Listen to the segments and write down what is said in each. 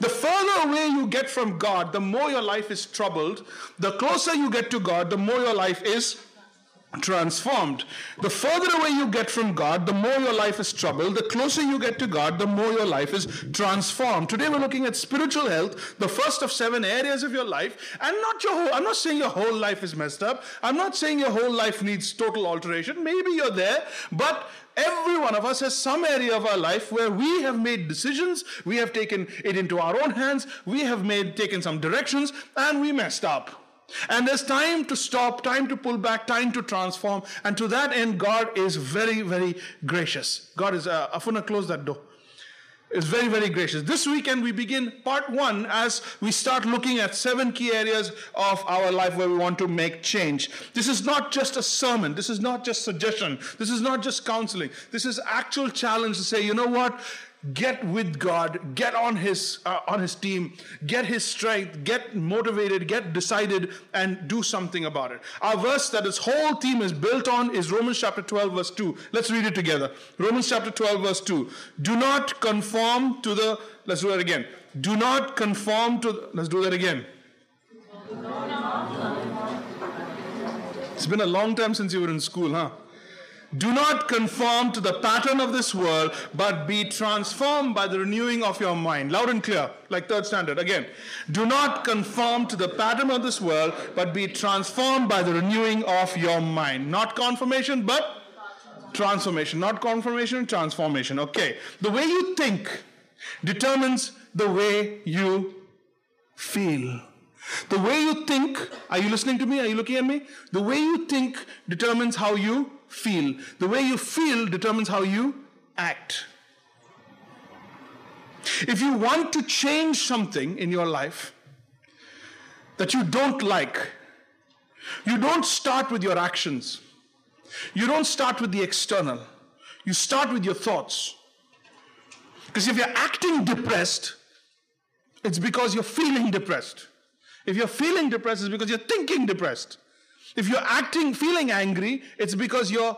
The further away you get from God, the more your life is troubled. The closer you get to God, the more your life is transformed. The further away you get from God, the more your life is troubled. The closer you get to God, the more your life is transformed. Today we're looking at spiritual health, the first of seven areas of your life, and not your whole, I'm not saying your whole life is messed up. I'm not saying your whole life needs total alteration. Maybe you're there, but Every one of us has some area of our life where we have made decisions, we have taken it into our own hands, we have made taken some directions, and we messed up. And there's time to stop, time to pull back, time to transform. And to that end, God is very, very gracious. God is, uh, Afuna, close that door. Is very, very gracious. This weekend we begin part one as we start looking at seven key areas of our life where we want to make change. This is not just a sermon. This is not just suggestion. This is not just counseling. This is actual challenge to say, you know what? Get with God, get on his uh, on his team, get his strength, get motivated, get decided and do something about it. Our verse that this whole team is built on is Romans chapter 12 verse 2. Let's read it together. Romans chapter 12 verse 2. Do not conform to the let's do that again. Do not conform to the, let's do that again. It's been a long time since you were in school, huh? Do not conform to the pattern of this world, but be transformed by the renewing of your mind. Loud and clear, like third standard. Again, do not conform to the pattern of this world, but be transformed by the renewing of your mind. Not confirmation, but transformation. Not confirmation, transformation. Okay. The way you think determines the way you feel. The way you think, are you listening to me? Are you looking at me? The way you think determines how you feel. The way you feel determines how you act. If you want to change something in your life that you don't like, you don't start with your actions. You don't start with the external. You start with your thoughts. Because if you're acting depressed, it's because you're feeling depressed. If you're feeling depressed, it's because you're thinking depressed. If you're acting, feeling angry, it's because you're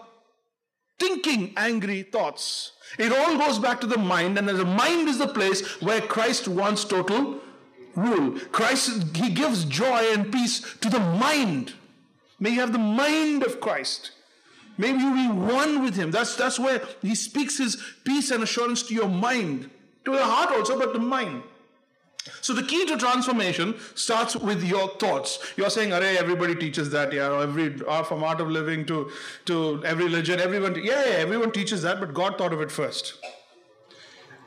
thinking angry thoughts. It all goes back to the mind, and the mind is the place where Christ wants total rule. Christ, He gives joy and peace to the mind. May you have the mind of Christ. May you be one with Him. That's, that's where He speaks His peace and assurance to your mind, to your heart also, but the mind. So the key to transformation starts with your thoughts. You're saying, "Array, everybody teaches that, yeah." Every uh, from art of living to to every religion, everyone, yeah, yeah, everyone teaches that, but God thought of it first,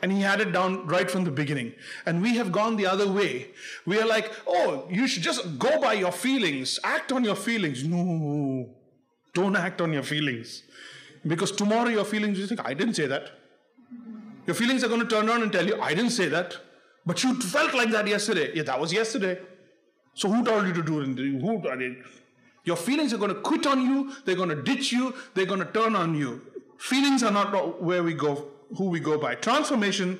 and He had it down right from the beginning. And we have gone the other way. We are like, "Oh, you should just go by your feelings, act on your feelings." No, don't act on your feelings, because tomorrow your feelings, you think, "I didn't say that." Your feelings are going to turn around and tell you, "I didn't say that." But you felt like that yesterday. Yeah, that was yesterday. So who told you to do it? Who? Your feelings are going to quit on you. They're going to ditch you. They're going to turn on you. Feelings are not where we go, who we go by. Transformation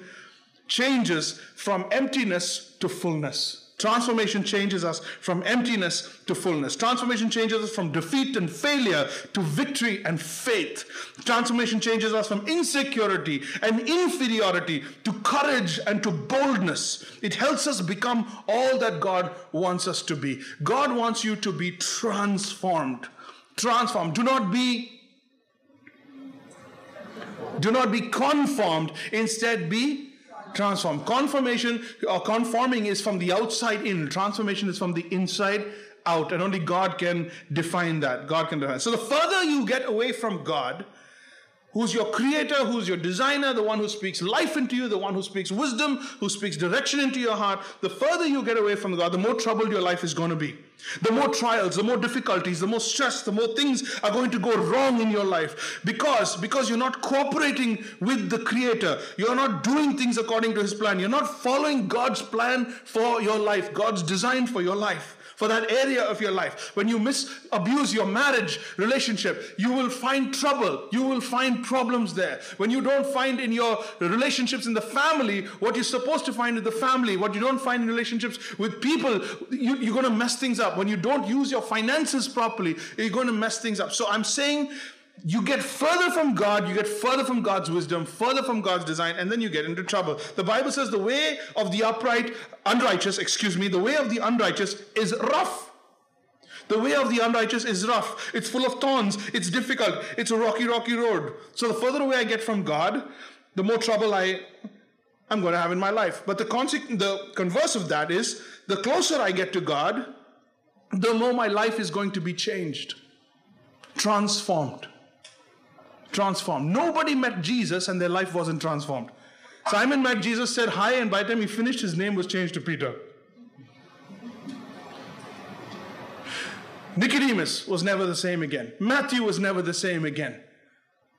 changes from emptiness to fullness. Transformation changes us from emptiness to fullness. Transformation changes us from defeat and failure to victory and faith. Transformation changes us from insecurity and inferiority to courage and to boldness. It helps us become all that God wants us to be. God wants you to be transformed. Transformed. Do not be do not be conformed, instead be transform. Confirmation or conforming is from the outside in. Transformation is from the inside out. And only God can define that. God can define. So the further you get away from God, who's your creator, who's your designer, the one who speaks life into you, the one who speaks wisdom, who speaks direction into your heart, the further you get away from God, the more troubled your life is going to be. The more trials, the more difficulties, the more stress, the more things are going to go wrong in your life. Because, because you're not cooperating with the Creator. You're not doing things according to His plan. You're not following God's plan for your life, God's design for your life for that area of your life. When you misabuse your marriage relationship, you will find trouble. You will find problems there. When you don't find in your relationships in the family what you're supposed to find in the family, what you don't find in relationships with people, you, you're going to mess things up. When you don't use your finances properly, you're going to mess things up. So I'm saying you get further from God, you get further from God's wisdom, further from God's design, and then you get into trouble. The Bible says the way of the upright, unrighteous, excuse me, the way of the unrighteous is rough. The way of the unrighteous is rough. It's full of thorns. It's difficult. It's a rocky, rocky road. So the further away I get from God, the more trouble I I'm going to have in my life. But the, conse- the converse of that is the closer I get to God, the more my life is going to be changed, transformed. Transformed. Nobody met Jesus and their life wasn't transformed. Simon met Jesus, said hi, and by the time he finished, his name was changed to Peter. Nicodemus was never the same again. Matthew was never the same again.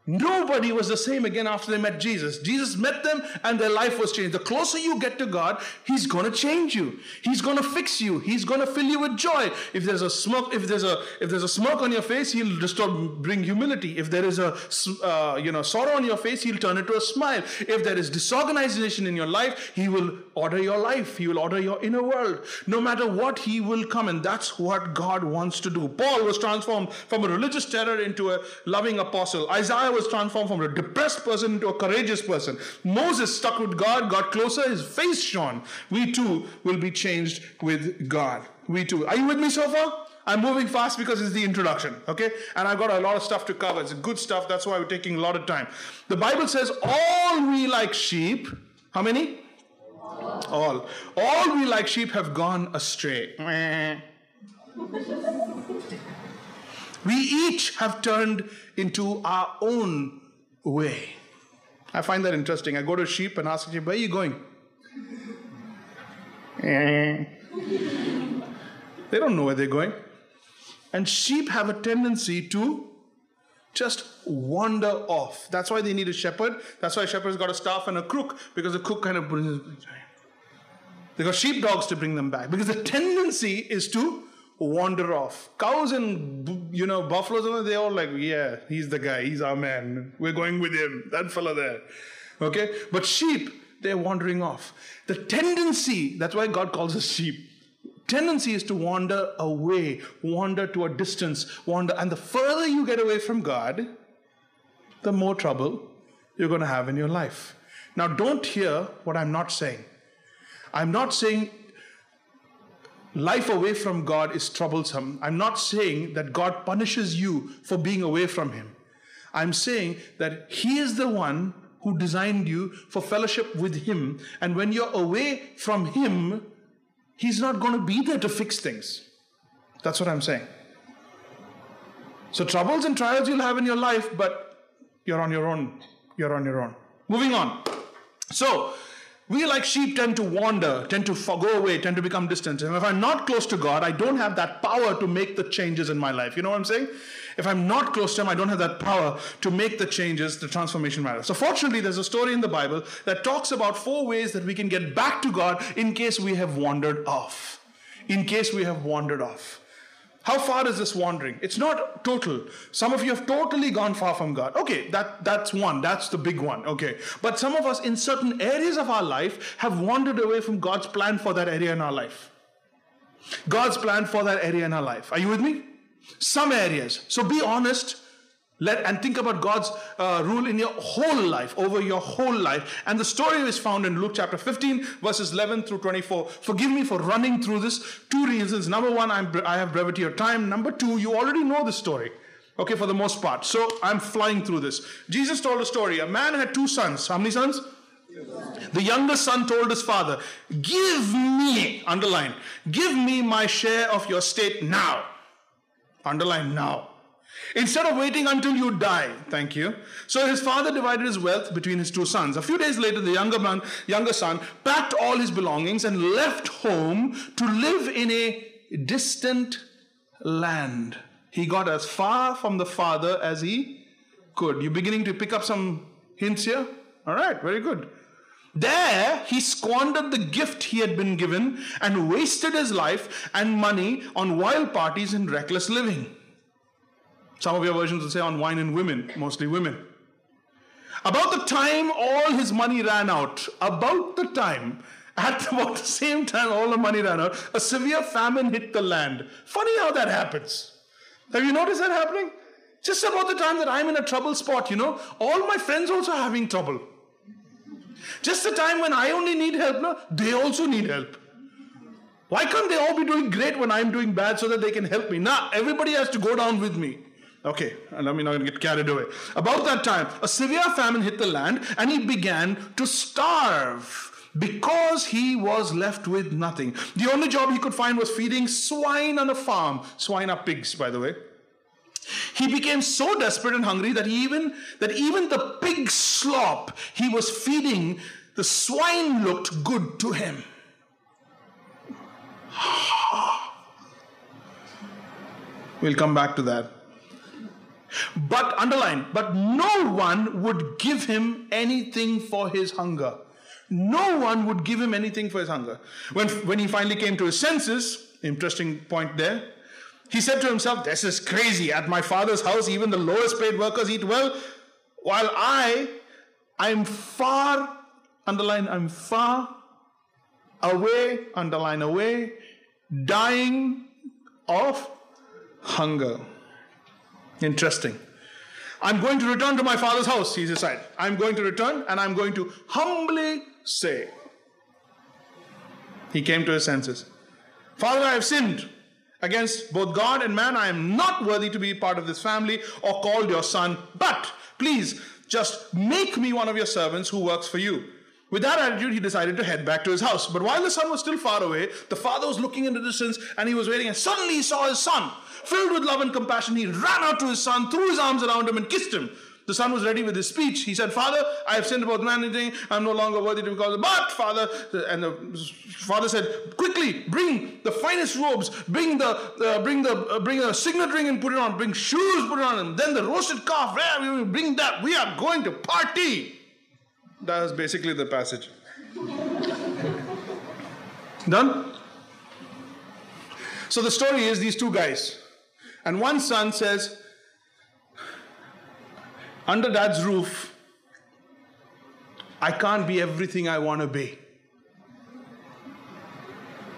Nobody was the same again after they met Jesus. Jesus met them and their life was changed. The closer you get to God, He's going to change you. He's going to fix you. He's going to fill you with joy. If there's a smoke, if there's a if there's a smoke on your face, He'll restore, bring humility. If there is a uh, you know sorrow on your face, He'll turn it to a smile. If there is disorganization in your life, He will order your life. He will order your inner world. No matter what, He will come, and that's what God wants to do. Paul was transformed from a religious terror into a loving apostle. Isaiah was transformed from a depressed person into a courageous person. Moses stuck with God, got closer, his face shone. We too will be changed with God. We too. Are you with me so far? I'm moving fast because it's the introduction, okay? And I've got a lot of stuff to cover. It's good stuff, that's why we're taking a lot of time. The Bible says, All we like sheep, how many? All. All we like sheep have gone astray. We each have turned into our own way. I find that interesting. I go to sheep and ask sheep, where are you going? they don't know where they're going. And sheep have a tendency to just wander off. That's why they need a shepherd. That's why a shepherd's got a staff and a crook, because the crook kind of brings them back. They got sheepdogs to bring them back. Because the tendency is to wander off. Cows and you know buffaloes, they all like, yeah, he's the guy, he's our man. We're going with him. That fella there. Okay, but sheep, they're wandering off. The tendency, that's why God calls us sheep. Tendency is to wander away, wander to a distance, wander, and the further you get away from God, the more trouble you're going to have in your life. Now, don't hear what I'm not saying. I'm not saying life away from God is troublesome. I'm not saying that God punishes you for being away from Him. I'm saying that He is the one who designed you for fellowship with Him. And when you're away from Him, He's not going to be there to fix things. That's what I'm saying. So, troubles and trials you'll have in your life, but you're on your own. You're on your own. Moving on. So, we, like sheep, tend to wander, tend to go away, tend to become distant. And if I'm not close to God, I don't have that power to make the changes in my life. You know what I'm saying? If I'm not close to Him, I don't have that power to make the changes, the transformation matter. So, fortunately, there's a story in the Bible that talks about four ways that we can get back to God in case we have wandered off. In case we have wandered off. How far is this wandering? It's not total. Some of you have totally gone far from God. Okay, that, that's one. That's the big one. Okay. But some of us in certain areas of our life have wandered away from God's plan for that area in our life. God's plan for that area in our life. Are you with me? Some areas. So be honest let, and think about God's uh, rule in your whole life, over your whole life. And the story is found in Luke chapter 15, verses 11 through 24. Forgive me for running through this. Two reasons. Number one, I'm, I have brevity of time. Number two, you already know the story. Okay, for the most part. So I'm flying through this. Jesus told a story. A man had two sons. How many sons? The younger son told his father, Give me, underline, give me my share of your estate now. Underline now. Instead of waiting until you die, thank you. So his father divided his wealth between his two sons. A few days later, the younger man, younger son, packed all his belongings and left home to live in a distant land. He got as far from the father as he could. You beginning to pick up some hints here? All right, very good. There, he squandered the gift he had been given and wasted his life and money on wild parties and reckless living. Some of your versions will say on wine and women, mostly women. About the time all his money ran out, about the time, at about the same time all the money ran out, a severe famine hit the land. Funny how that happens. Have you noticed that happening? Just about the time that I'm in a trouble spot, you know, all my friends also are having trouble. Just the time when I only need help, no, they also need help. Why can't they all be doing great when I'm doing bad so that they can help me? Nah, everybody has to go down with me. Okay, and I'm not going to get carried away. About that time, a severe famine hit the land and he began to starve because he was left with nothing. The only job he could find was feeding swine on a farm. Swine are pigs, by the way. He became so desperate and hungry that even that even the pig slop he was feeding the swine looked good to him. we'll come back to that. But underline, but no one would give him anything for his hunger. No one would give him anything for his hunger. When, when he finally came to his senses, interesting point there, he said to himself, This is crazy. At my father's house, even the lowest paid workers eat well, while I, I'm far, underline, I'm far away, underline away, dying of hunger. Interesting. I'm going to return to my father's house, he decided. I'm going to return and I'm going to humbly say. He came to his senses. Father, I have sinned against both God and man. I am not worthy to be part of this family or called your son, but please just make me one of your servants who works for you. With that attitude, he decided to head back to his house. But while the son was still far away, the father was looking in the distance and he was waiting, and suddenly he saw his son. Filled with love and compassion, he ran out to his son, threw his arms around him, and kissed him. The son was ready with his speech. He said, Father, I have sinned about humanity. I'm no longer worthy to be called. But, Father, and the father said, Quickly, bring the finest robes, bring the uh, bring the uh, bring a signet ring and put it on, bring shoes, put it on, and then the roasted calf. Bring that? We are going to party. That was basically the passage. Done? So the story is these two guys. And one son says, under dad's roof, I can't be everything I want to be.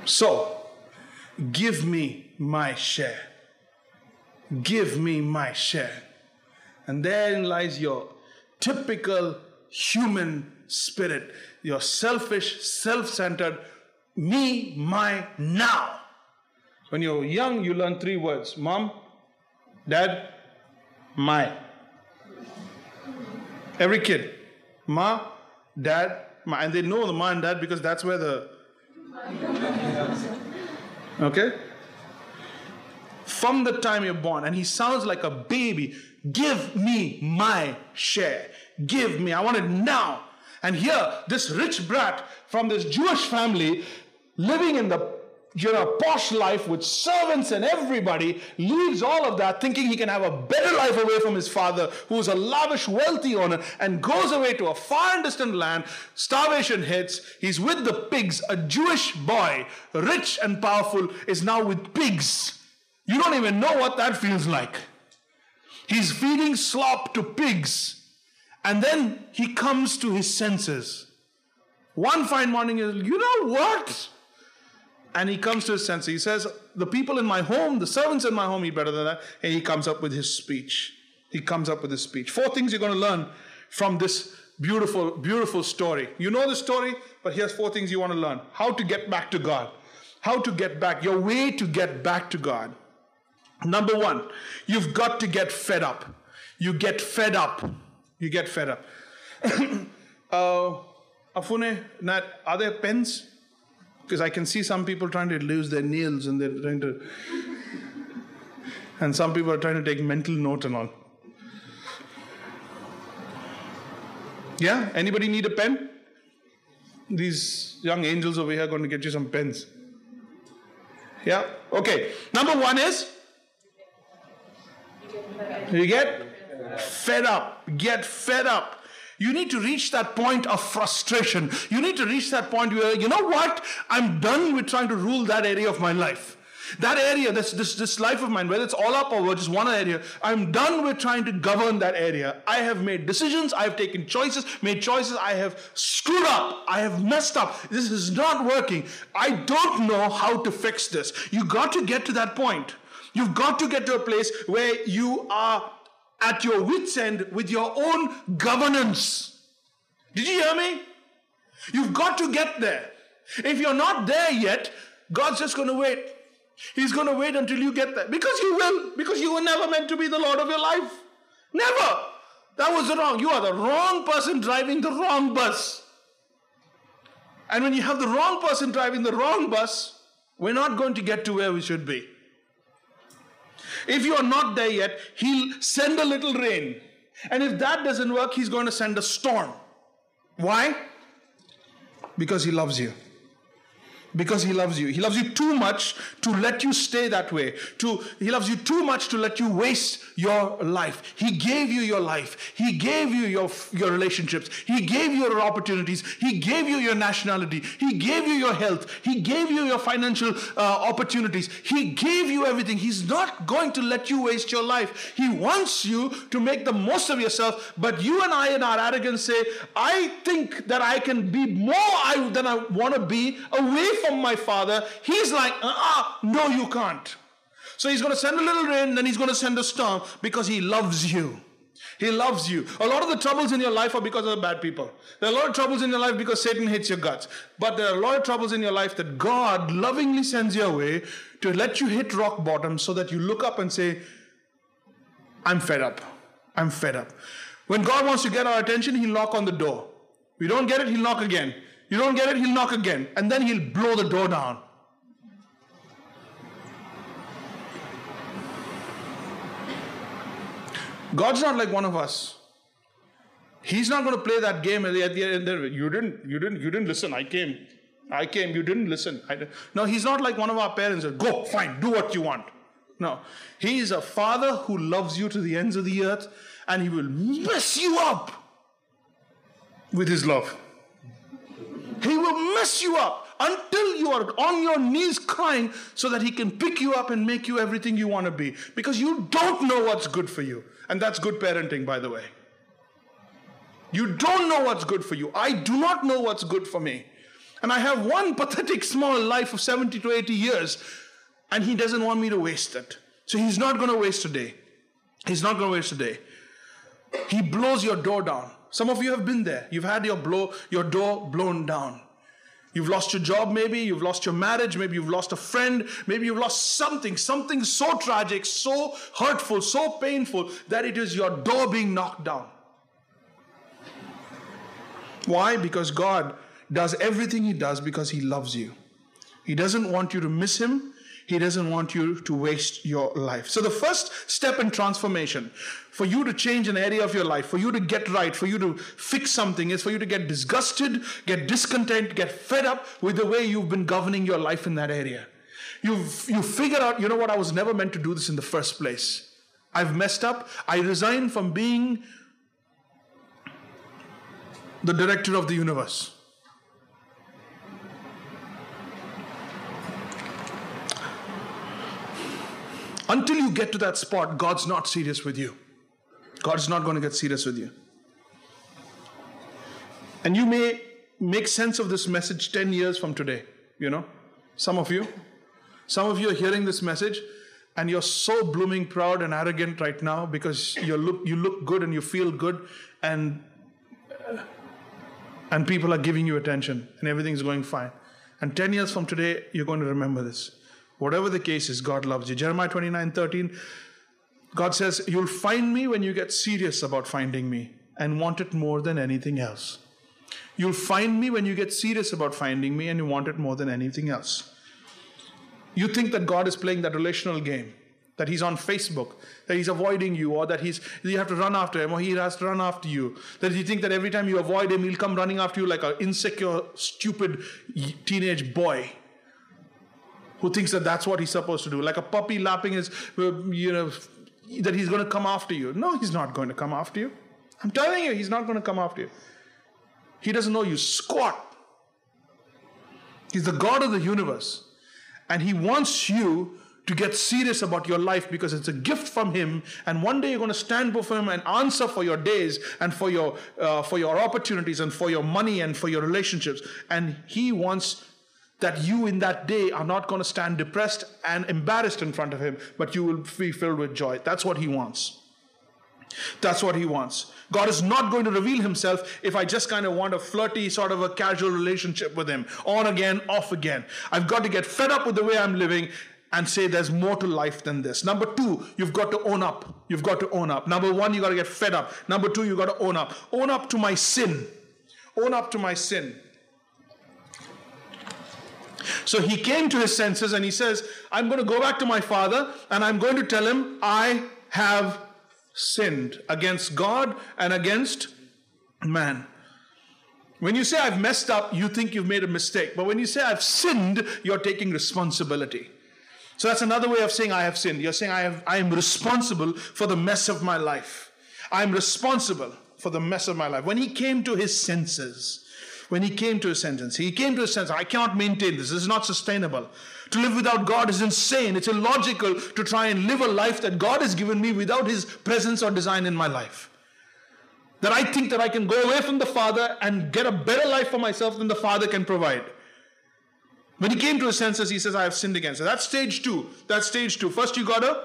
So, give me my share. Give me my share. And therein lies your typical human spirit, your selfish, self centered, me, my, now. When you're young, you learn three words mom, dad, my. Every kid. Ma, dad, ma. And they know the ma and dad because that's where the. Okay? From the time you're born, and he sounds like a baby. Give me my share. Give me. I want it now. And here, this rich brat from this Jewish family living in the you know, posh life with servants and everybody, leaves all of that thinking he can have a better life away from his father, who's a lavish, wealthy owner, and goes away to a far and distant land. Starvation hits. He's with the pigs. A Jewish boy, rich and powerful, is now with pigs. You don't even know what that feels like. He's feeding slop to pigs. And then he comes to his senses. One fine morning, you know what? And he comes to his senses. He says, The people in my home, the servants in my home eat better than that. And he comes up with his speech. He comes up with his speech. Four things you're going to learn from this beautiful, beautiful story. You know the story, but here's four things you want to learn how to get back to God. How to get back, your way to get back to God. Number one, you've got to get fed up. You get fed up. You get fed up. uh, Afune, Nat, are there pens? Because I can see some people trying to lose their nails and they're trying to. And some people are trying to take mental note and all. Yeah? Anybody need a pen? These young angels over here are going to get you some pens. Yeah? Okay. Number one is you get fed up. Get fed up. You need to reach that point of frustration. You need to reach that point where, you know what? I'm done with trying to rule that area of my life. That area, this, this, this life of mine, whether it's all up or just one area, I'm done with trying to govern that area. I have made decisions, I have taken choices, made choices, I have screwed up, I have messed up. This is not working. I don't know how to fix this. You got to get to that point. You've got to get to a place where you are at your wits' end with your own governance. Did you hear me? You've got to get there. If you're not there yet, God's just going to wait. He's going to wait until you get there. Because you will. Because you were never meant to be the Lord of your life. Never. That was wrong. You are the wrong person driving the wrong bus. And when you have the wrong person driving the wrong bus, we're not going to get to where we should be. If you are not there yet, He'll send a little rain. And if that doesn't work, He's going to send a storm. Why? Because He loves you because he loves you. He loves you too much to let you stay that way to he loves you too much to let you waste your life. He gave you your life. He gave you your your relationships. He gave you your opportunities. He gave you your nationality. He gave you your health. He gave you your financial uh, opportunities. He gave you everything. He's not going to let you waste your life. He wants you to make the most of yourself but you and i in our arrogance say i think that i can be more I, than i want to be away from my father. He's like, ah, no, you can't. So he's going to send a little rain, then he's going to send a storm because he loves you. He loves you. A lot of the troubles in your life are because of the bad people. There are a lot of troubles in your life because Satan hates your guts. But there are a lot of troubles in your life that God lovingly sends your way to let you hit rock bottom so that you look up and say, I'm fed up. I'm fed up. When God wants to get our attention, He'll knock on the door. We don't get it, He'll knock again. You don't get it, he'll knock again. And then he'll blow the door down. God's not like one of us. He's not going to play that game at the, end. You didn't, you didn't, you didn't listen. I came. I came. You didn't listen. Didn't. No, he's not like one of our parents. Go, fine, do what you want. No, he is a father who loves you to the ends of the earth, and he will mess you up with his love. He will mess you up until you are on your knees crying so that He can pick you up and make you everything you want to be. Because you don't know what's good for you. And that's good parenting, by the way. You don't know what's good for you. I do not know what's good for me. And I have one pathetic small life of 70 to 80 years, and He doesn't want me to waste it. So He's not going to waste a day. He's not going to waste a day. He blows your door down. Some of you have been there. You've had your blow, your door blown down. You've lost your job, maybe. You've lost your marriage. Maybe you've lost a friend. Maybe you've lost something, something so tragic, so hurtful, so painful that it is your door being knocked down. Why? Because God does everything He does because He loves you. He doesn't want you to miss Him. He doesn't want you to waste your life. So, the first step in transformation for you to change an area of your life, for you to get right, for you to fix something, is for you to get disgusted, get discontent, get fed up with the way you've been governing your life in that area. You've you figure out, you know what, I was never meant to do this in the first place. I've messed up. I resign from being the director of the universe. Until you get to that spot, God's not serious with you. God's not going to get serious with you. And you may make sense of this message 10 years from today, you know, some of you. Some of you are hearing this message and you're so blooming proud and arrogant right now because you look, you look good and you feel good and, and people are giving you attention and everything's going fine. And 10 years from today, you're going to remember this. Whatever the case is, God loves you. Jeremiah 29 13, God says, You'll find me when you get serious about finding me and want it more than anything else. You'll find me when you get serious about finding me and you want it more than anything else. You think that God is playing that relational game, that He's on Facebook, that He's avoiding you, or that He's you have to run after Him, or He has to run after you. That you think that every time you avoid Him, He'll come running after you like an insecure, stupid teenage boy who thinks that that's what he's supposed to do, like a puppy lapping his, uh, you know, that he's going to come after you. No, he's not going to come after you. I'm telling you, he's not going to come after you. He doesn't know you squat. He's the God of the universe. And he wants you to get serious about your life because it's a gift from him and one day you're going to stand before him and answer for your days and for your uh, for your opportunities and for your money and for your relationships and he wants that you in that day are not going to stand depressed and embarrassed in front of him, but you will be filled with joy. That's what he wants. That's what he wants. God is not going to reveal himself if I just kind of want a flirty, sort of a casual relationship with him. On again, off again. I've got to get fed up with the way I'm living and say there's more to life than this. Number two, you've got to own up. You've got to own up. Number one, you've got to get fed up. Number two, you've got to own up. Own up to my sin. Own up to my sin. So he came to his senses and he says, I'm going to go back to my father and I'm going to tell him, I have sinned against God and against man. When you say I've messed up, you think you've made a mistake. But when you say I've sinned, you're taking responsibility. So that's another way of saying I have sinned. You're saying I, have, I am responsible for the mess of my life. I'm responsible for the mess of my life. When he came to his senses, when he came to a sentence, he came to a sense, I cannot maintain this. This is not sustainable. To live without God is insane. It's illogical to try and live a life that God has given me without his presence or design in my life. That I think that I can go away from the Father and get a better life for myself than the Father can provide. When he came to his senses, he says, I have sinned against. So that's stage two. That's stage two. First, you gotta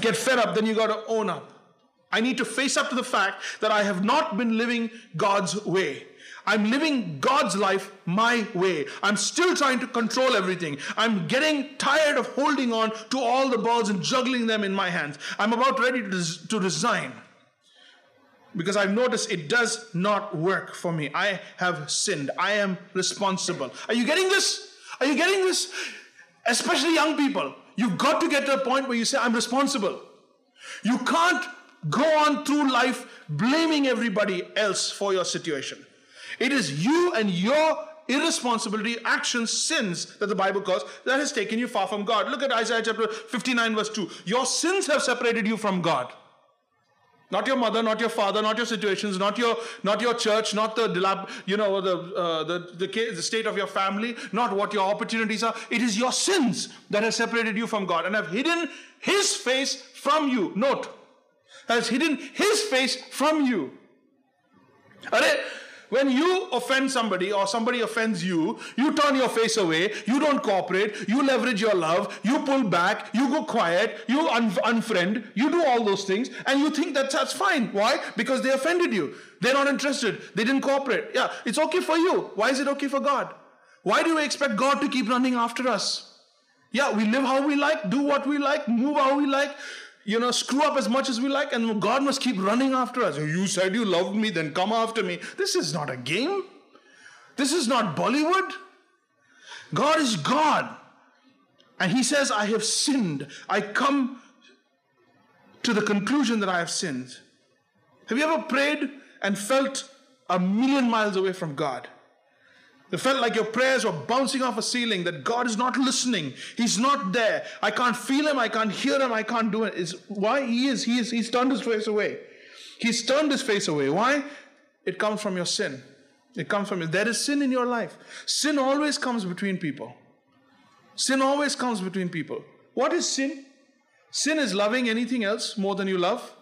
get fed up, then you gotta own up. I need to face up to the fact that I have not been living God's way. I'm living God's life my way. I'm still trying to control everything. I'm getting tired of holding on to all the balls and juggling them in my hands. I'm about ready to, to resign because I've noticed it does not work for me. I have sinned. I am responsible. Are you getting this? Are you getting this? Especially young people. You've got to get to a point where you say, I'm responsible. You can't go on through life blaming everybody else for your situation. It is you and your irresponsibility, actions, sins that the Bible calls that has taken you far from God. Look at Isaiah chapter 59, verse 2. Your sins have separated you from God. Not your mother, not your father, not your situations, not your not your church, not the you know the, uh, the, the the state of your family, not what your opportunities are. It is your sins that have separated you from God and have hidden His face from you. Note, has hidden His face from you. When you offend somebody or somebody offends you, you turn your face away, you don't cooperate, you leverage your love, you pull back, you go quiet, you un- unfriend, you do all those things, and you think that that's fine. Why? Because they offended you. They're not interested. They didn't cooperate. Yeah, it's okay for you. Why is it okay for God? Why do we expect God to keep running after us? Yeah, we live how we like, do what we like, move how we like you know, screw up as much as we like, and God must keep running after us. You said you loved me, then come after me. This is not a game. This is not Bollywood. God is God. And He says, I have sinned. I come to the conclusion that I have sinned. Have you ever prayed and felt a million miles away from God? It felt like your prayers were bouncing off a ceiling, that God is not listening. He's not there. I can't feel him. I can't hear him. I can't do it. It's why he is. He is. He's turned his face away. He's turned his face away. Why? It comes from your sin. It comes from There is sin in your life. Sin always comes between people. Sin always comes between people. What is sin? Sin is loving anything else more than you love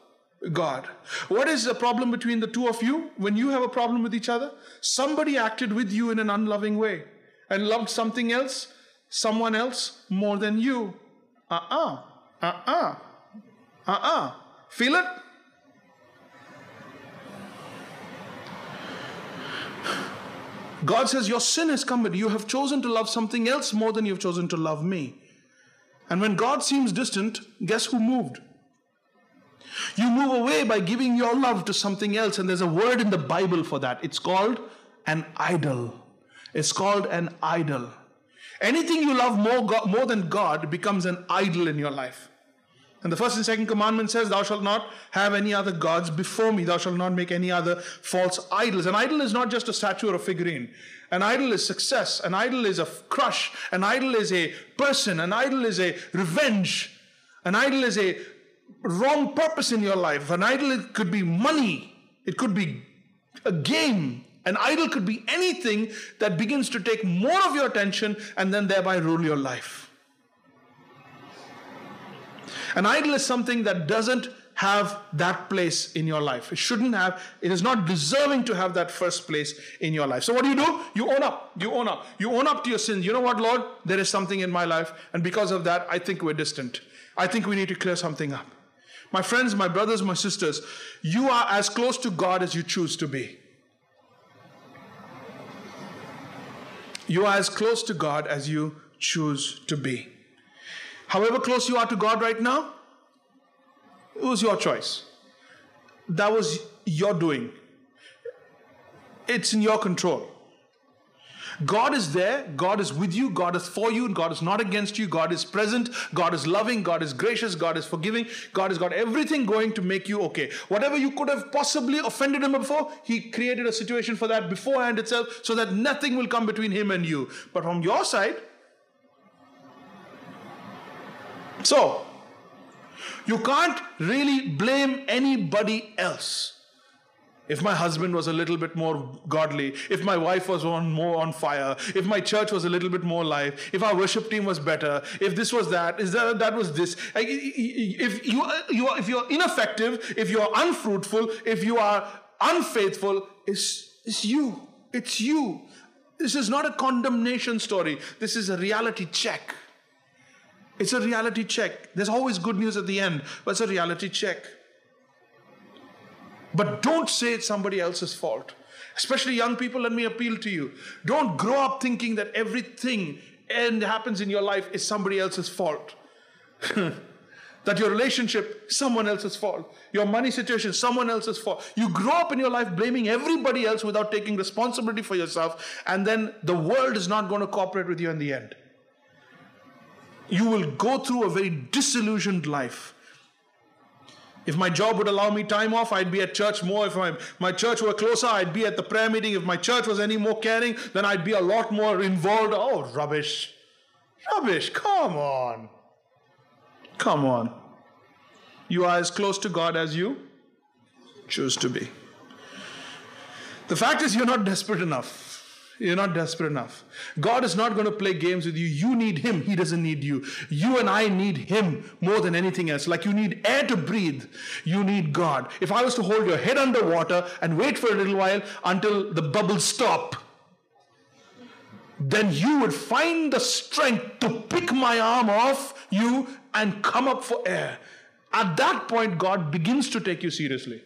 God. What is the problem between the two of you when you have a problem with each other? Somebody acted with you in an unloving way and loved something else, someone else more than you. Uh uh-uh. uh. Uh uh. Uh. Feel it? God says, Your sin has come, but you have chosen to love something else more than you've chosen to love me. And when God seems distant, guess who moved? You move away by giving your love to something else, and there's a word in the Bible for that. It's called an idol. It's called an idol. Anything you love more, God, more than God becomes an idol in your life. And the first and second commandment says, Thou shalt not have any other gods before me. Thou shalt not make any other false idols. An idol is not just a statue or a figurine. An idol is success. An idol is a crush. An idol is a person. An idol is a revenge. An idol is a wrong purpose in your life. An idol it could be money, it could be a game. An idol could be anything that begins to take more of your attention and then thereby rule your life. An idol is something that doesn't have that place in your life. It shouldn't have, it is not deserving to have that first place in your life. So, what do you do? You own up. You own up. You own up to your sins. You know what, Lord? There is something in my life, and because of that, I think we're distant. I think we need to clear something up. My friends, my brothers, my sisters, you are as close to God as you choose to be. You are as close to God as you choose to be. However close you are to God right now, it was your choice. That was your doing. It's in your control. God is there, God is with you, God is for you, God is not against you, God is present, God is loving, God is gracious, God is forgiving, God has got everything going to make you okay. Whatever you could have possibly offended Him before, He created a situation for that beforehand itself so that nothing will come between Him and you. But from your side, so you can't really blame anybody else. If my husband was a little bit more godly, if my wife was on, more on fire, if my church was a little bit more live, if our worship team was better, if this was that, is that that was this. If you, uh, you are, if you're ineffective, if you're unfruitful, if you are unfaithful, it's, it's you. It's you. This is not a condemnation story. This is a reality check. It's a reality check. There's always good news at the end, but it's a reality check. But don't say it's somebody else's fault. Especially young people, let me appeal to you. Don't grow up thinking that everything and happens in your life is somebody else's fault. that your relationship someone else's fault your money situation someone else's fault you grow up in your life blaming everybody else without taking responsibility for yourself and then the world is not going to cooperate with you in the end you will go through a very disillusioned life if my job would allow me time off, I'd be at church more. If my, my church were closer, I'd be at the prayer meeting. If my church was any more caring, then I'd be a lot more involved. Oh, rubbish. Rubbish. Come on. Come on. You are as close to God as you choose to be. The fact is, you're not desperate enough. You're not desperate enough. God is not going to play games with you. You need Him. He doesn't need you. You and I need Him more than anything else. Like you need air to breathe, you need God. If I was to hold your head underwater and wait for a little while until the bubbles stop, then you would find the strength to pick my arm off you and come up for air. At that point, God begins to take you seriously.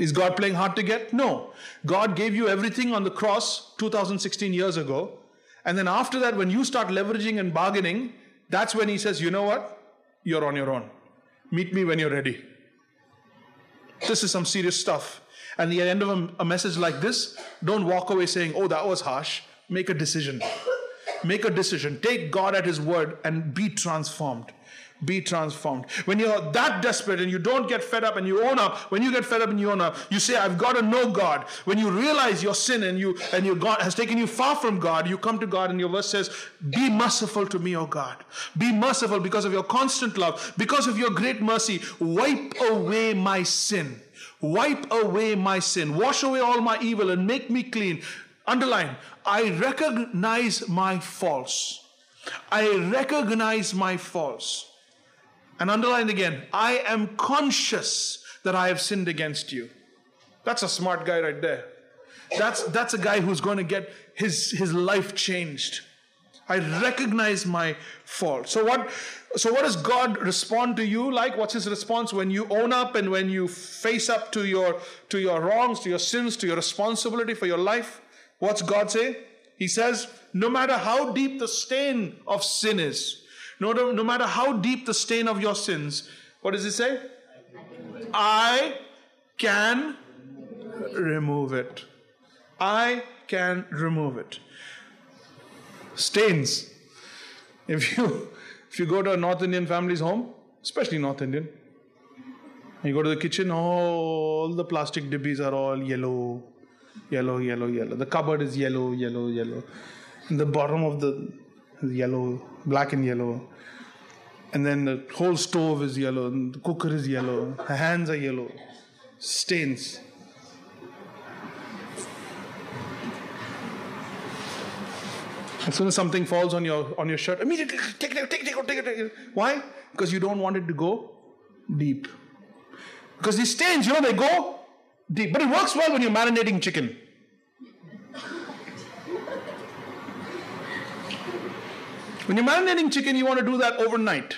Is God playing hard to get? No. God gave you everything on the cross 2016 years ago. And then after that, when you start leveraging and bargaining, that's when He says, you know what? You're on your own. Meet me when you're ready. This is some serious stuff. And the end of a, a message like this, don't walk away saying, oh, that was harsh. Make a decision. Make a decision. Take God at His word and be transformed be transformed. When you're that desperate and you don't get fed up and you own up, when you get fed up and you own up, you say, I've got to know God. When you realize your sin and you and your God has taken you far from God, you come to God and your verse says, Be merciful to me, O God. Be merciful because of your constant love, because of your great mercy. Wipe away my sin. Wipe away my sin. Wash away all my evil and make me clean. Underline, I recognize my faults. I recognize my faults. And underline again, I am conscious that I have sinned against you. That's a smart guy right there. That's, that's a guy who's going to get his, his life changed. I recognize my fault. So what, so what does God respond to you like? What's his response when you own up and when you face up to your, to your wrongs, to your sins, to your responsibility for your life? What's God say? He says, no matter how deep the stain of sin is, no, no matter how deep the stain of your sins, what does it say? I can remove it. I can remove it. Stains. If you if you go to a North Indian family's home, especially North Indian, you go to the kitchen, all the plastic dibbies are all yellow, yellow, yellow, yellow. The cupboard is yellow, yellow, yellow. And the bottom of the yellow, black and yellow. And then the whole stove is yellow, and the cooker is yellow, her hands are yellow, stains. As soon as something falls on your on your shirt, immediately take it, take it, take it, take it, take it. Why? Because you don't want it to go deep. Because these stains, you know, they go deep. But it works well when you're marinating chicken. When you're marinating chicken, you want to do that overnight.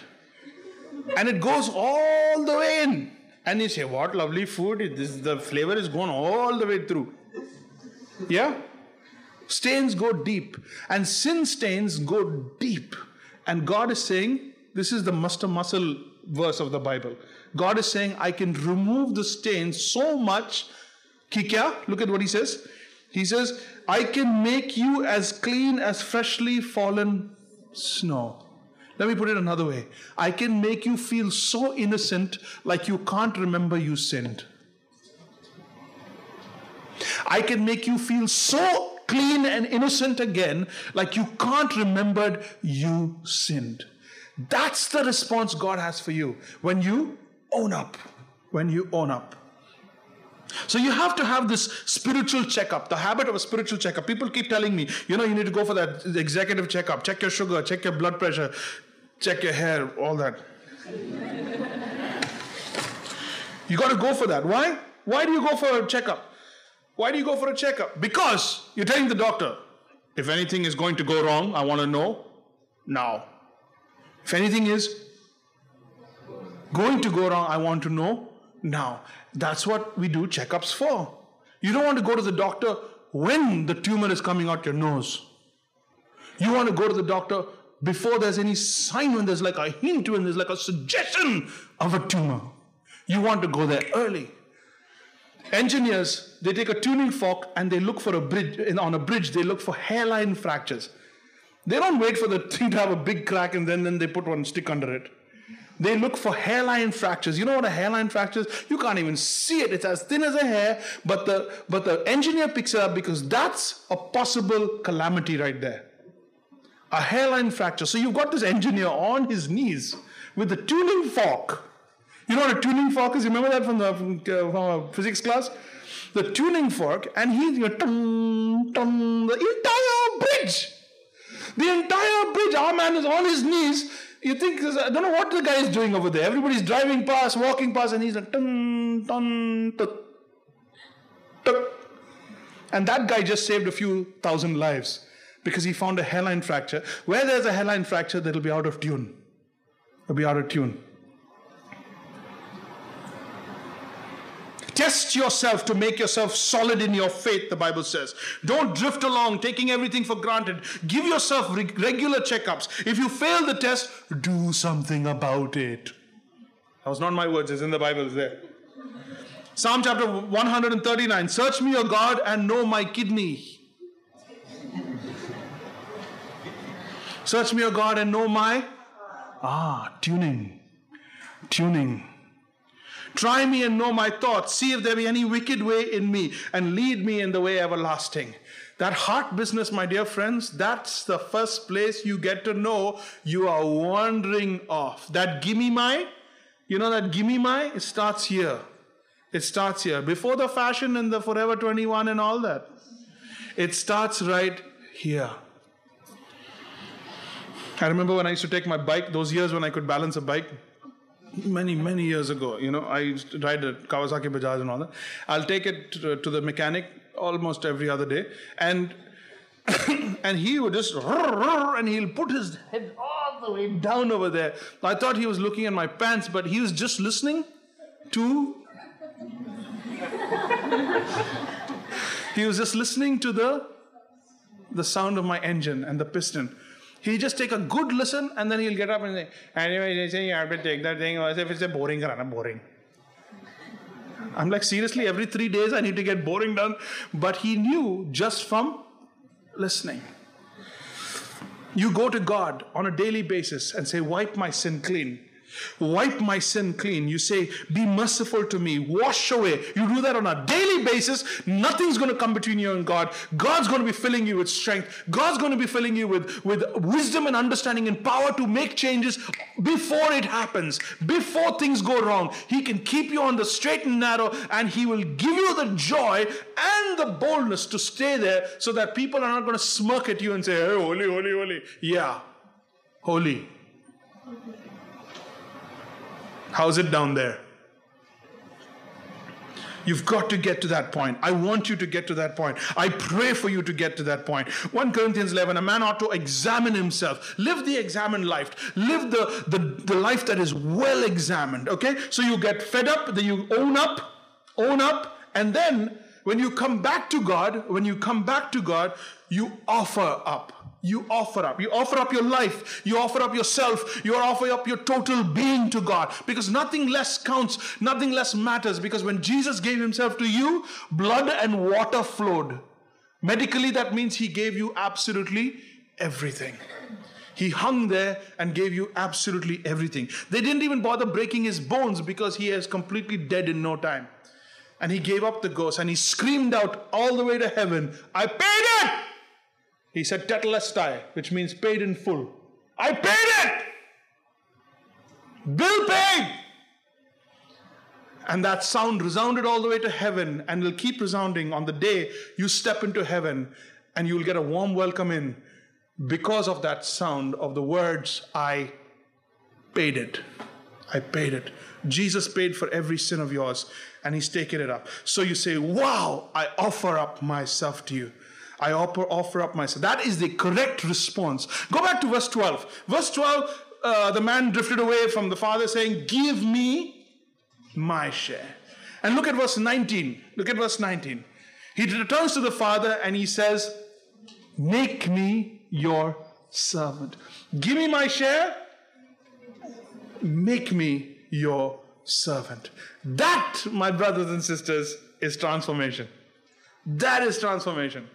and it goes all the way in. And you say, What lovely food! This, the flavor is gone all the way through. Yeah? Stains go deep, and sin stains go deep. And God is saying, This is the muster muscle verse of the Bible. God is saying, I can remove the stain so much. Kikya, look at what he says. He says, I can make you as clean as freshly fallen snow. Let me put it another way. I can make you feel so innocent like you can't remember you sinned. I can make you feel so clean and innocent again like you can't remember you sinned. That's the response God has for you when you own up. When you own up. So you have to have this spiritual checkup, the habit of a spiritual checkup. People keep telling me, you know, you need to go for that executive checkup, check your sugar, check your blood pressure, check your hair, all that. you got to go for that. Why? Why do you go for a checkup? Why do you go for a checkup? Because you're telling the doctor, if anything is going to go wrong, I want to know now. If anything is going to go wrong, I want to know now. That's what we do checkups for. You don't want to go to the doctor when the tumor is coming out your nose. You want to go to the doctor before there's any sign, when there's like a hint, when there's like a suggestion of a tumor. You want to go there early. Engineers, they take a tuning fork and they look for a bridge, on a bridge, they look for hairline fractures. They don't wait for the thing to have a big crack and then, then they put one stick under it. They look for hairline fractures. You know what a hairline fracture is? You can't even see it. It's as thin as a hair, but the but the engineer picks it up because that's a possible calamity right there. A hairline fracture. So you've got this engineer on his knees with a tuning fork. You know what a tuning fork is? You remember that from the from, uh, from physics class? The tuning fork, and he's you know, tum, tum, the entire bridge. The entire bridge. Our man is on his knees you think, I don't know what the guy is doing over there. Everybody's driving past, walking past, and he's like, dun, dun, dun, dun. And that guy just saved a few thousand lives because he found a hairline fracture. Where there's a hairline fracture, that'll be out of tune. It'll be out of tune. Test yourself to make yourself solid in your faith, the Bible says. Don't drift along taking everything for granted. Give yourself regular checkups. If you fail the test, do something about it. That was not my words, it's in the Bible, it's there. Psalm chapter 139 Search me, O God, and know my kidney. Search me, O God, and know my. Ah, tuning. Tuning. Try me and know my thoughts. See if there be any wicked way in me, and lead me in the way everlasting. That heart business, my dear friends, that's the first place you get to know you are wandering off. That gimme my, you know, that gimme my, it starts here. It starts here. Before the fashion and the Forever 21 and all that. It starts right here. I remember when I used to take my bike, those years when I could balance a bike many many years ago you know i to ride a kawasaki bajaj and all that. I'll take it to, to the mechanic almost every other day and and he would just and he'll put his head all the way down over there. I thought he was looking at my pants but he was just listening to he was just listening to the the sound of my engine and the piston He'll just take a good listen and then he'll get up and say, anyway, they say you have to take that thing as if it's a boring run, boring. I'm like, seriously, every three days I need to get boring done. But he knew just from listening. You go to God on a daily basis and say, wipe my sin clean. Wipe my sin clean. You say, Be merciful to me. Wash away. You do that on a daily basis. Nothing's going to come between you and God. God's going to be filling you with strength. God's going to be filling you with, with wisdom and understanding and power to make changes before it happens, before things go wrong. He can keep you on the straight and narrow, and He will give you the joy and the boldness to stay there so that people are not going to smirk at you and say, Hey, holy, holy, holy. Yeah, holy. How's it down there? You've got to get to that point. I want you to get to that point. I pray for you to get to that point. 1 Corinthians 11 a man ought to examine himself, live the examined life, live the, the, the life that is well examined. Okay? So you get fed up, then you own up, own up, and then when you come back to God, when you come back to God, you offer up you offer up. You offer up your life. You offer up yourself. You offer up your total being to God because nothing less counts. Nothing less matters because when Jesus gave himself to you, blood and water flowed. Medically, that means he gave you absolutely everything. He hung there and gave you absolutely everything. They didn't even bother breaking his bones because he is completely dead in no time. And he gave up the ghost and he screamed out all the way to heaven, I paid it! He said tetelestai, which means paid in full. I paid it! Bill paid! And that sound resounded all the way to heaven and will keep resounding on the day you step into heaven and you will get a warm welcome in because of that sound of the words, I paid it. I paid it. Jesus paid for every sin of yours and he's taken it up. So you say, Wow, I offer up myself to you. I offer, up myself. That is the correct response. Go back to verse 12. Verse 12, uh, the man drifted away from the father saying, Give me my share. And look at verse 19. Look at verse 19. He returns to the father and he says, Make me your servant. Give me my share. Make me your servant. That, my brothers and sisters, is transformation. That is transformation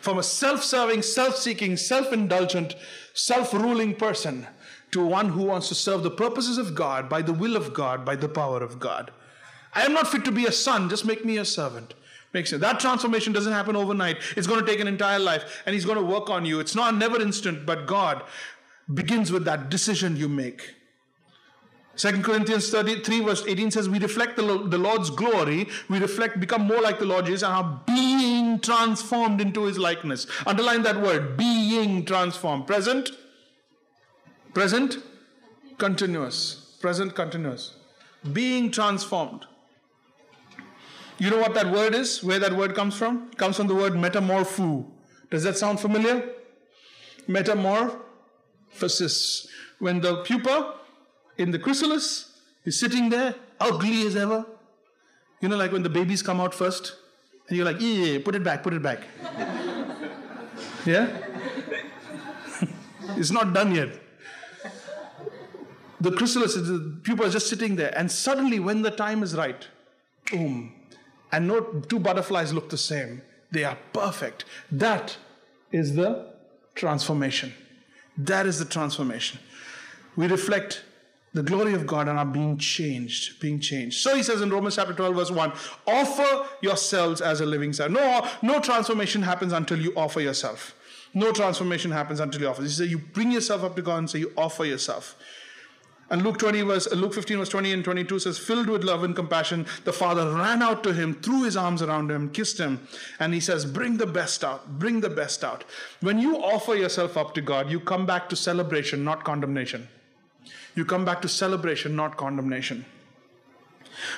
from a self serving, self seeking, self indulgent, self ruling person to one who wants to serve the purposes of God by the will of God, by the power of God. I am not fit to be a son, just make me a servant. Makes sense. That transformation doesn't happen overnight. It's going to take an entire life and He's going to work on you. It's not never instant, but God begins with that decision you make. 2 Corinthians 33 verse 18 says, We reflect the, the Lord's glory, we reflect, become more like the Lord Jesus, and are being transformed into his likeness. Underline that word, being transformed. Present, present, continuous. Present, continuous. Being transformed. You know what that word is? Where that word comes from? It comes from the word metamorpho. Does that sound familiar? Metamorphosis. When the pupa in the chrysalis. He's sitting there, ugly as ever. You know, like when the babies come out first, and you're like, yeah, put it back, put it back. yeah? it's not done yet. The chrysalis, the pupa is just sitting there, and suddenly, when the time is right, boom, and no two butterflies look the same. They are perfect. That is the transformation. That is the transformation. We reflect the glory of God and are being changed, being changed. So he says in Romans chapter 12, verse 1, offer yourselves as a living sacrifice. No, no transformation happens until you offer yourself. No transformation happens until you offer. He says you bring yourself up to God and say you offer yourself. And Luke 20 verse uh, Luke 15 verse 20 and 22 says, filled with love and compassion, the father ran out to him, threw his arms around him, kissed him, and he says, Bring the best out, bring the best out. When you offer yourself up to God, you come back to celebration, not condemnation. You come back to celebration, not condemnation.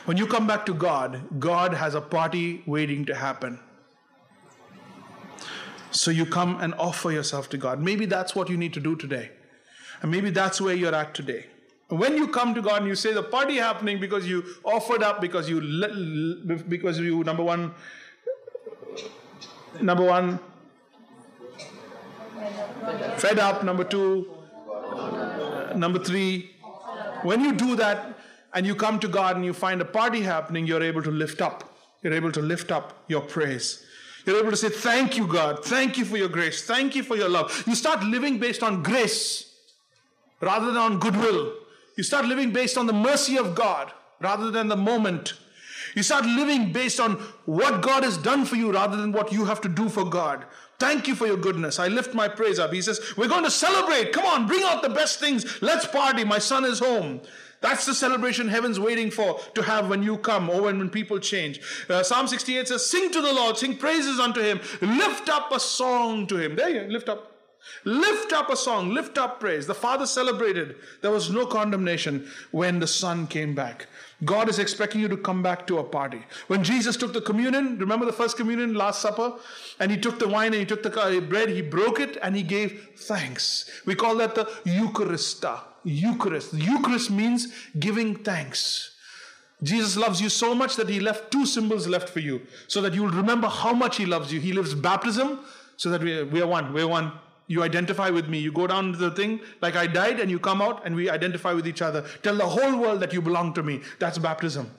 When you come back to God, God has a party waiting to happen. So you come and offer yourself to God. Maybe that's what you need to do today. And maybe that's where you're at today. When you come to God and you say the party happening because you offered up, because you because you number one, number one, fed up. Number two, number three, when you do that and you come to God and you find a party happening, you're able to lift up. You're able to lift up your praise. You're able to say, Thank you, God. Thank you for your grace. Thank you for your love. You start living based on grace rather than on goodwill. You start living based on the mercy of God rather than the moment. You start living based on what God has done for you rather than what you have to do for God. Thank you for your goodness. I lift my praise up. He says, We're going to celebrate. Come on, bring out the best things. Let's party. My son is home. That's the celebration heaven's waiting for to have when you come or when, when people change. Uh, Psalm 68 says, Sing to the Lord, sing praises unto him, lift up a song to him. There you lift up. Lift up a song, lift up praise. The Father celebrated. There was no condemnation when the Son came back. God is expecting you to come back to a party. When Jesus took the communion, remember the first communion, Last Supper? And he took the wine and he took the uh, bread, he broke it and he gave thanks. We call that the Eucharista. Eucharist. Eucharist means giving thanks. Jesus loves you so much that he left two symbols left for you so that you will remember how much he loves you. He lives baptism so that we, we are one. We're one. You identify with me. You go down to the thing like I died and you come out and we identify with each other. Tell the whole world that you belong to me. That's baptism.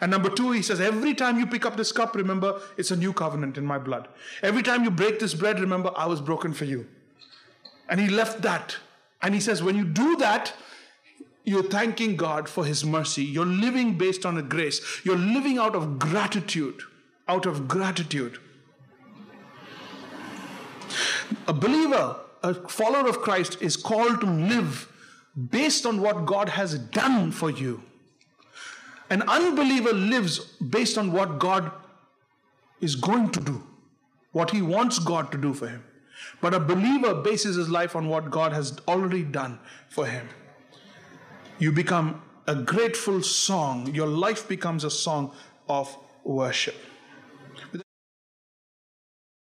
And number two, he says, every time you pick up this cup, remember it's a new covenant in my blood. Every time you break this bread, remember I was broken for you. And he left that. And he says, when you do that, you're thanking God for His mercy. You're living based on a grace. You're living out of gratitude. Out of gratitude. A believer, a follower of Christ, is called to live based on what God has done for you. An unbeliever lives based on what God is going to do, what he wants God to do for him. But a believer bases his life on what God has already done for him you become a grateful song. Your life becomes a song of worship.